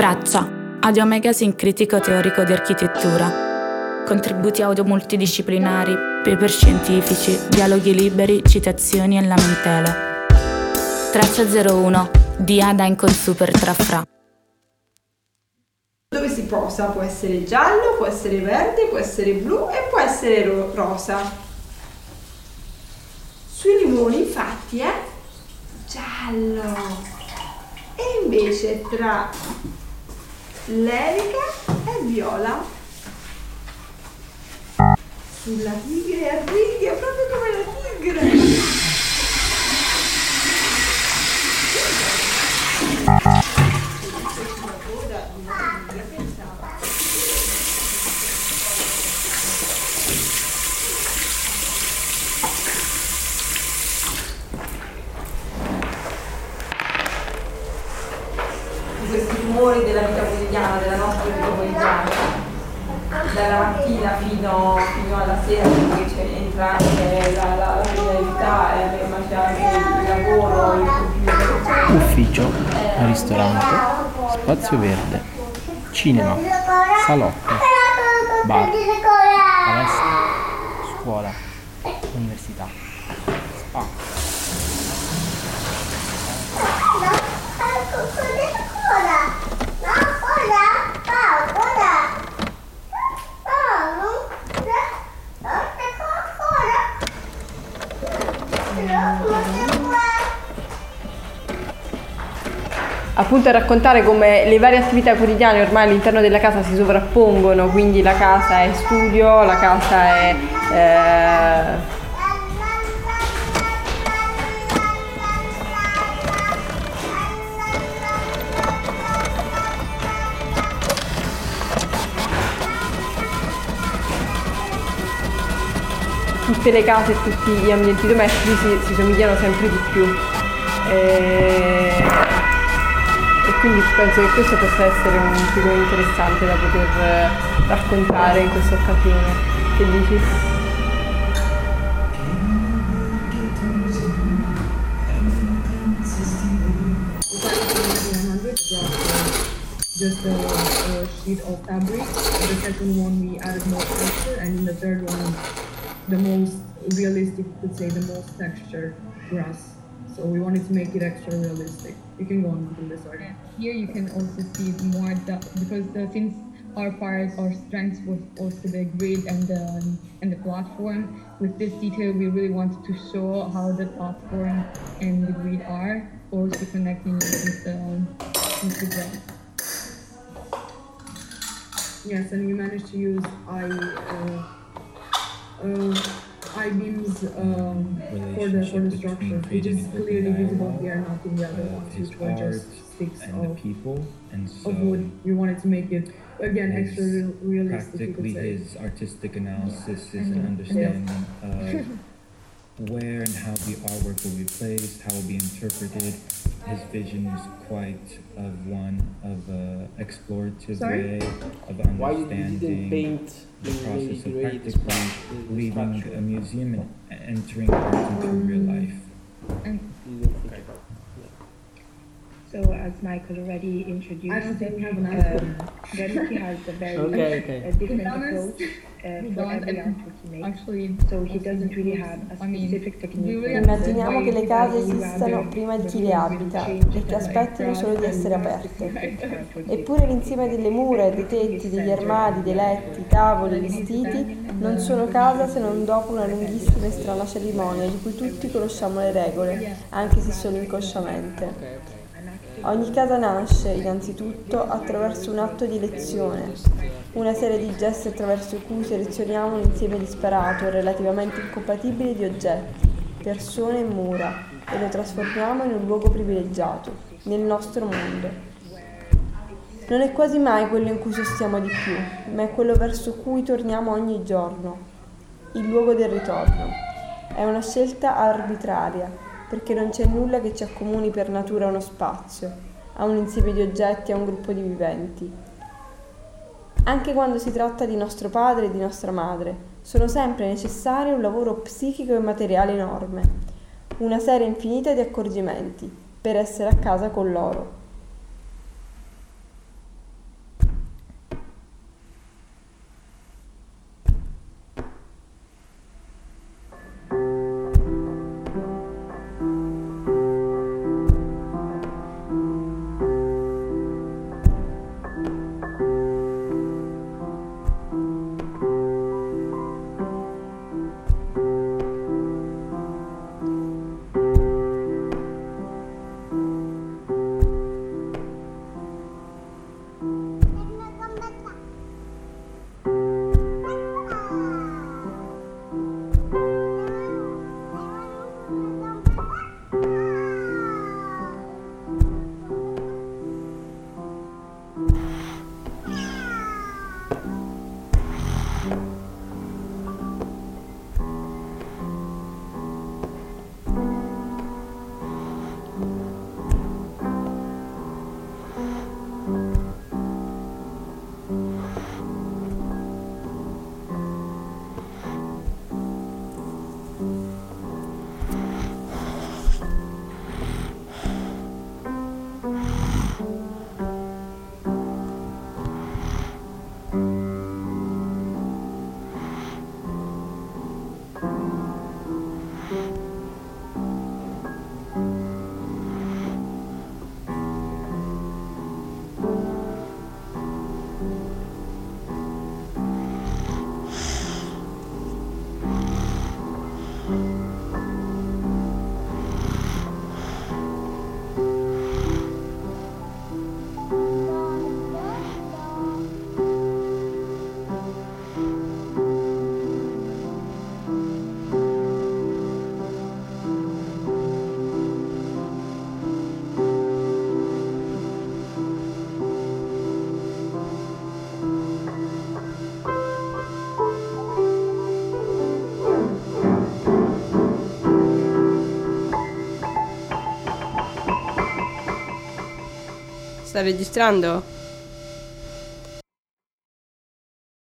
Traccia, Audio Magazine critico teorico di architettura. Contributi audio multidisciplinari, paper scientifici, dialoghi liberi, citazioni e lamentele. Traccia 01 di Ada con Super Trafra. Dove si posa può essere giallo, può essere verde, può essere blu e può essere ro- rosa. Sui limoni infatti è giallo. E invece tra l'erica e viola. Sulla tigre a righe, proprio come la tigre. questi rumori della vita quotidiana, della nostra vita quotidiana, dalla mattina fino, fino alla sera, perché c'è entra anche la, la, la quotidianità, eh, ma c'è anche il lavoro, il computer. Ufficio, ristorante, spazio verde, cinema, salotto, bar, palestra, scuola, università, spa. Appunto a raccontare come le varie attività quotidiane ormai all'interno della casa si sovrappongono, quindi la casa è studio, la casa è... Eh, tutte le case e tutti gli ambienti domestici si, si somigliano sempre di più. E, e, quindi penso che questo possa essere un film interessante da poter raccontare in questa occasione. Che dici? just a, a, sheet of fabric. The second one we added more texture, and in the third one the most realistic, you could say, the most textured grass. So we wanted to make it extra realistic. You can go on from this. Here you can also see more the, because the since our part, our strength was also the grid and the and the platform. With this detail, we really wanted to show how the platform and the grid are also connecting with the with the ground. Yes, and we managed to use I. Uh, uh, I-beams um, for the for the structure, which is clearly visible here, not in the other ones, which were just sticks of, people, and so of wood. We wanted to make it again extra real, realistic. Practically, his artistic analysis is an understanding of where and how the artwork will be placed, how it will be interpreted. His vision is quite of one of a explorative Sorry? way of understanding Why you didn't paint the process of really practically leaving a museum and entering art into real life. Michael already introduced, I don't think we have an um, answer. Dempsey has a very Okay, okay. a different approach uh, for every artwork he makes. Actually, So he doesn't really have a I mean, specific technique. Immaginiamo che le case esistano prima di chi le abita e che aspettino solo di essere aperte. Eppure l'insieme delle mura, dei tetti, degli armadi, dei letti, tavoli, vestiti non sono casa se non dopo una lunghissima e strana cerimonia di cui tutti conosciamo le regole, anche se solo inconsciamente. Ogni casa nasce, innanzitutto, attraverso un atto di elezione, una serie di gesti attraverso cui selezioniamo un insieme disparato e relativamente incompatibile di oggetti, persone e mura e lo trasformiamo in un luogo privilegiato, nel nostro mondo. Non è quasi mai quello in cui sostiamo di più, ma è quello verso cui torniamo ogni giorno, il luogo del ritorno. È una scelta arbitraria, perché non c'è nulla che ci accomuni per natura a uno spazio, a un insieme di oggetti, a un gruppo di viventi. Anche quando si tratta di nostro padre e di nostra madre, sono sempre necessari un lavoro psichico e materiale enorme, una serie infinita di accorgimenti per essere a casa con loro. Sta registrando?